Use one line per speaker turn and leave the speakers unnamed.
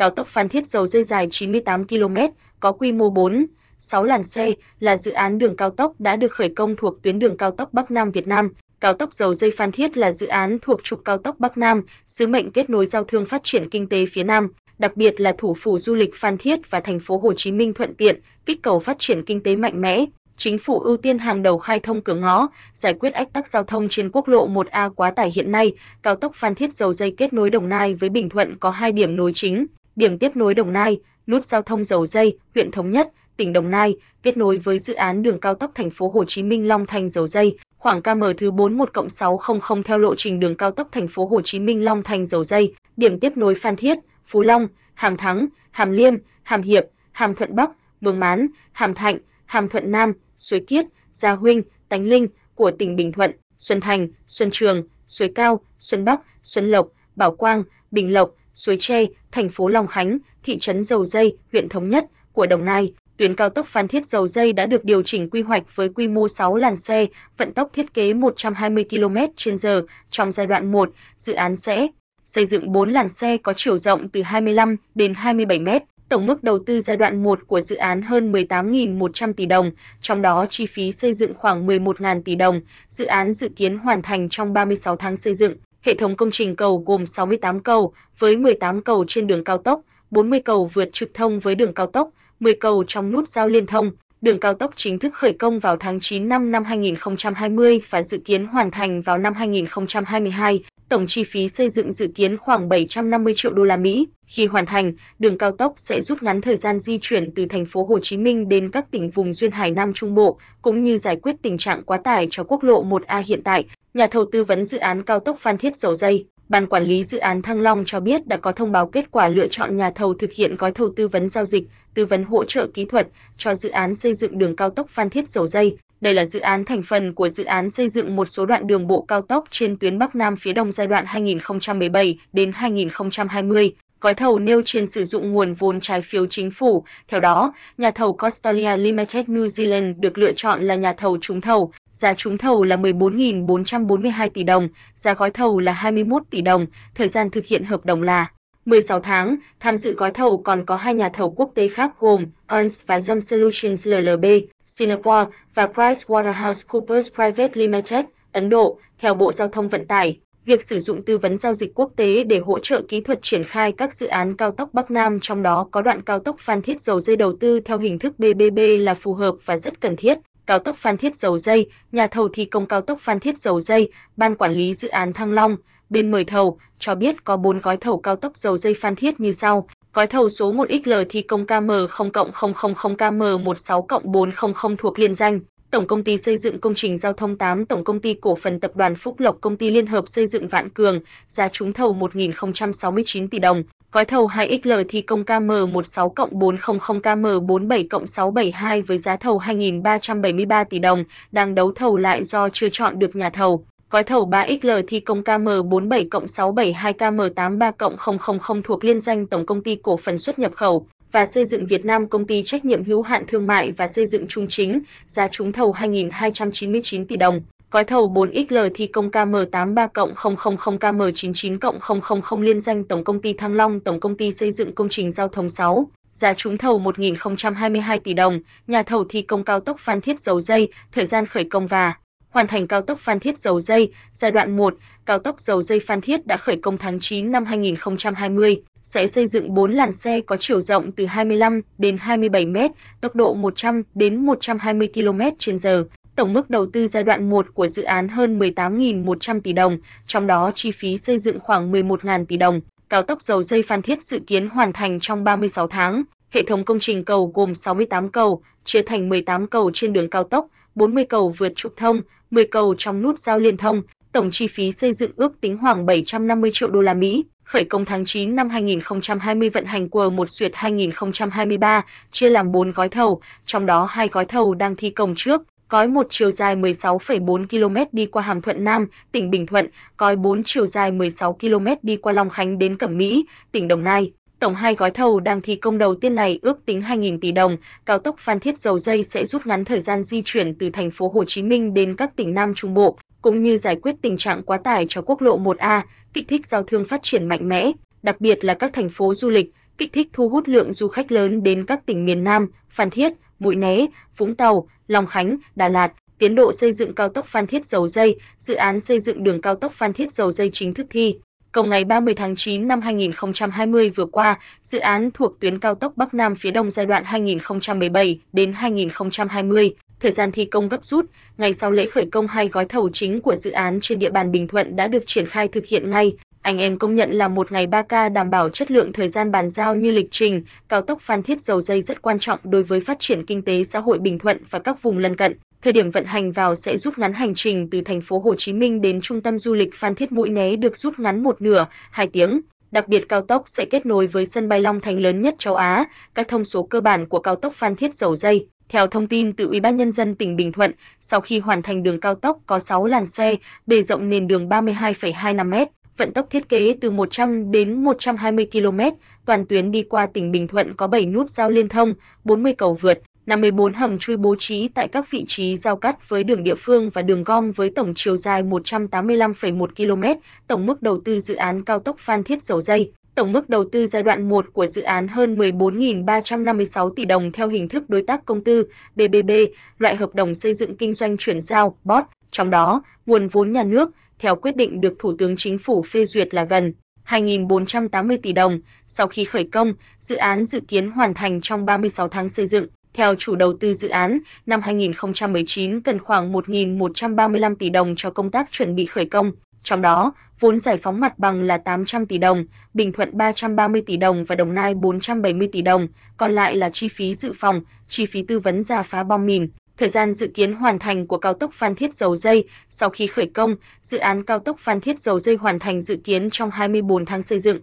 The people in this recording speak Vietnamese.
cao tốc Phan Thiết dầu dây dài 98 km, có quy mô 4, 6 làn xe, là dự án đường cao tốc đã được khởi công thuộc tuyến đường cao tốc Bắc Nam Việt Nam. Cao tốc dầu dây Phan Thiết là dự án thuộc trục cao tốc Bắc Nam, sứ mệnh kết nối giao thương phát triển kinh tế phía Nam, đặc biệt là thủ phủ du lịch Phan Thiết và thành phố Hồ Chí Minh thuận tiện, kích cầu phát triển kinh tế mạnh mẽ. Chính phủ ưu tiên hàng đầu khai thông cửa ngõ, giải quyết ách tắc giao thông trên quốc lộ 1A quá tải hiện nay, cao tốc Phan Thiết dầu dây kết nối Đồng Nai với Bình Thuận có hai điểm nối chính, điểm tiếp nối Đồng Nai, nút giao thông dầu dây, huyện thống nhất, tỉnh Đồng Nai, kết nối với dự án đường cao tốc thành phố Hồ Chí Minh Long Thành dầu dây, khoảng KM thứ 41+600 theo lộ trình đường cao tốc thành phố Hồ Chí Minh Long Thành dầu dây, điểm tiếp nối Phan Thiết, Phú Long, Hàm Thắng, Hàm Liêm, Hàm Hiệp, Hàm Thuận Bắc, Mường Mán, Hàm Thạnh, Hàm Thuận Nam, Suối Kiết, Gia Huynh, Tánh Linh của tỉnh Bình Thuận, Xuân Thành, Xuân Trường, Suối Cao, Xuân Bắc, Xuân Lộc, Bảo Quang, Bình Lộc, Suối Tre, thành phố Long Khánh, thị trấn Dầu Dây, huyện Thống Nhất của Đồng Nai. Tuyến cao tốc Phan Thiết Dầu Dây đã được điều chỉnh quy hoạch với quy mô 6 làn xe, vận tốc thiết kế 120 km/h. Trong giai đoạn 1, dự án sẽ xây dựng 4 làn xe có chiều rộng từ 25 đến 27 m. Tổng mức đầu tư giai đoạn 1 của dự án hơn 18.100 tỷ đồng, trong đó chi phí xây dựng khoảng 11.000 tỷ đồng. Dự án dự kiến hoàn thành trong 36 tháng xây dựng. Hệ thống công trình cầu gồm 68 cầu với 18 cầu trên đường cao tốc, 40 cầu vượt trực thông với đường cao tốc, 10 cầu trong nút giao liên thông. Đường cao tốc chính thức khởi công vào tháng 9 năm năm 2020 và dự kiến hoàn thành vào năm 2022. Tổng chi phí xây dựng dự kiến khoảng 750 triệu đô la Mỹ. Khi hoàn thành, đường cao tốc sẽ rút ngắn thời gian di chuyển từ thành phố Hồ Chí Minh đến các tỉnh vùng duyên hải Nam Trung Bộ, cũng như giải quyết tình trạng quá tải cho quốc lộ 1A hiện tại. Nhà thầu tư vấn dự án cao tốc Phan Thiết Dầu Dây, Ban quản lý dự án Thăng Long cho biết đã có thông báo kết quả lựa chọn nhà thầu thực hiện gói thầu tư vấn giao dịch, tư vấn hỗ trợ kỹ thuật cho dự án xây dựng đường cao tốc Phan Thiết Dầu Dây. Đây là dự án thành phần của dự án xây dựng một số đoạn đường bộ cao tốc trên tuyến Bắc Nam phía Đông giai đoạn 2017 đến 2020. Gói thầu nêu trên sử dụng nguồn vốn trái phiếu chính phủ. Theo đó, nhà thầu Costalia Limited New Zealand được lựa chọn là nhà thầu trúng thầu. Giá trúng thầu là 14.442 tỷ đồng, giá gói thầu là 21 tỷ đồng, thời gian thực hiện hợp đồng là 16 tháng. Tham dự gói thầu còn có hai nhà thầu quốc tế khác gồm Ernst và Young Solutions LLB, Singapore và PricewaterhouseCoopers Private Limited, Ấn Độ, theo Bộ Giao thông Vận tải việc sử dụng tư vấn giao dịch quốc tế để hỗ trợ kỹ thuật triển khai các dự án cao tốc Bắc Nam trong đó có đoạn cao tốc Phan Thiết dầu dây đầu tư theo hình thức BBB là phù hợp và rất cần thiết. Cao tốc Phan Thiết dầu dây, nhà thầu thi công cao tốc Phan Thiết dầu dây, ban quản lý dự án Thăng Long, bên mời thầu cho biết có 4 gói thầu cao tốc dầu dây Phan Thiết như sau. Gói thầu số 1XL thi công KM000KM16-400 thuộc liên danh Tổng công ty xây dựng công trình giao thông 8, Tổng công ty cổ phần tập đoàn Phúc Lộc, công ty liên hợp xây dựng Vạn Cường, giá trúng thầu 1069 tỷ đồng. Gói thầu 2XL thi công KM16-400KM47-672 với giá thầu 2.373 tỷ đồng, đang đấu thầu lại do chưa chọn được nhà thầu. Gói thầu 3XL thi công KM47-672KM83-000 thuộc liên danh Tổng công ty cổ phần xuất nhập khẩu, và xây dựng Việt Nam công ty trách nhiệm hữu hạn thương mại và xây dựng Trung Chính, giá trúng thầu 2.299 tỷ đồng. Gói thầu 4XL thi công KM83-000KM99-000 liên danh Tổng công ty Thăng Long, Tổng công ty xây dựng công trình giao thông 6, giá trúng thầu 1.022 tỷ đồng, nhà thầu thi công cao tốc Phan Thiết dầu dây, thời gian khởi công và hoàn thành cao tốc Phan Thiết dầu dây, giai đoạn 1, cao tốc dầu dây Phan Thiết đã khởi công tháng 9 năm 2020 sẽ xây dựng 4 làn xe có chiều rộng từ 25 đến 27 m, tốc độ 100 đến 120 km/h. Tổng mức đầu tư giai đoạn 1 của dự án hơn 18.100 tỷ đồng, trong đó chi phí xây dựng khoảng 11.000 tỷ đồng. Cao tốc dầu dây Phan Thiết dự kiến hoàn thành trong 36 tháng. Hệ thống công trình cầu gồm 68 cầu, chia thành 18 cầu trên đường cao tốc, 40 cầu vượt trục thông, 10 cầu trong nút giao liên thông. Tổng chi phí xây dựng ước tính khoảng 750 triệu đô la Mỹ khởi công tháng 9 năm 2020 vận hành Quờ một duyệt 2023, chia làm 4 gói thầu, trong đó hai gói thầu đang thi công trước. Gói một chiều dài 16,4 km đi qua Hàm Thuận Nam, tỉnh Bình Thuận, gói 4 chiều dài 16 km đi qua Long Khánh đến Cẩm Mỹ, tỉnh Đồng Nai. Tổng hai gói thầu đang thi công đầu tiên này ước tính 2.000 tỷ đồng, cao tốc Phan Thiết dầu dây sẽ rút ngắn thời gian di chuyển từ thành phố Hồ Chí Minh đến các tỉnh Nam Trung Bộ, cũng như giải quyết tình trạng quá tải cho quốc lộ 1A, kích thích giao thương phát triển mạnh mẽ, đặc biệt là các thành phố du lịch, kích thích thu hút lượng du khách lớn đến các tỉnh miền Nam, Phan Thiết, Mũi Né, Vũng Tàu, Long Khánh, Đà Lạt. Tiến độ xây dựng cao tốc Phan Thiết Dầu Dây, dự án xây dựng đường cao tốc Phan Thiết Dầu Dây chính thức thi công ngày 30 tháng 9 năm 2020 vừa qua, dự án thuộc tuyến cao tốc Bắc Nam phía Đông giai đoạn 2017 đến 2020, thời gian thi công gấp rút, ngày sau lễ khởi công hai gói thầu chính của dự án trên địa bàn Bình Thuận đã được triển khai thực hiện ngay. Anh em công nhận là một ngày 3K đảm bảo chất lượng thời gian bàn giao như lịch trình, cao tốc Phan Thiết dầu dây rất quan trọng đối với phát triển kinh tế xã hội Bình Thuận và các vùng lân cận. Thời điểm vận hành vào sẽ rút ngắn hành trình từ thành phố Hồ Chí Minh đến trung tâm du lịch Phan Thiết Mũi Né được rút ngắn một nửa, 2 tiếng. Đặc biệt cao tốc sẽ kết nối với sân bay Long Thành lớn nhất châu Á, các thông số cơ bản của cao tốc Phan Thiết dầu dây. Theo thông tin từ Ủy ban nhân dân tỉnh Bình Thuận, sau khi hoàn thành đường cao tốc có 6 làn xe, bề rộng nền đường 32,25 m, vận tốc thiết kế từ 100 đến 120 km, toàn tuyến đi qua tỉnh Bình Thuận có 7 nút giao liên thông, 40 cầu vượt, 54 hầm chui bố trí tại các vị trí giao cắt với đường địa phương và đường gom với tổng chiều dài 185,1 km, tổng mức đầu tư dự án cao tốc Phan Thiết Dầu Dây. Tổng mức đầu tư giai đoạn 1 của dự án hơn 14.356 tỷ đồng theo hình thức đối tác công tư, BBB, loại hợp đồng xây dựng kinh doanh chuyển giao, BOT, trong đó, nguồn vốn nhà nước, theo quyết định được Thủ tướng Chính phủ phê duyệt là gần 2.480 tỷ đồng. Sau khi khởi công, dự án dự kiến hoàn thành trong 36 tháng xây dựng. Theo chủ đầu tư dự án, năm 2019 cần khoảng 1.135 tỷ đồng cho công tác chuẩn bị khởi công, trong đó, vốn giải phóng mặt bằng là 800 tỷ đồng, Bình Thuận 330 tỷ đồng và Đồng Nai 470 tỷ đồng, còn lại là chi phí dự phòng, chi phí tư vấn giả phá bom mìn. Thời gian dự kiến hoàn thành của cao tốc Phan Thiết Dầu Dây, sau khi khởi công, dự án cao tốc Phan Thiết Dầu Dây hoàn thành dự kiến trong 24 tháng xây dựng,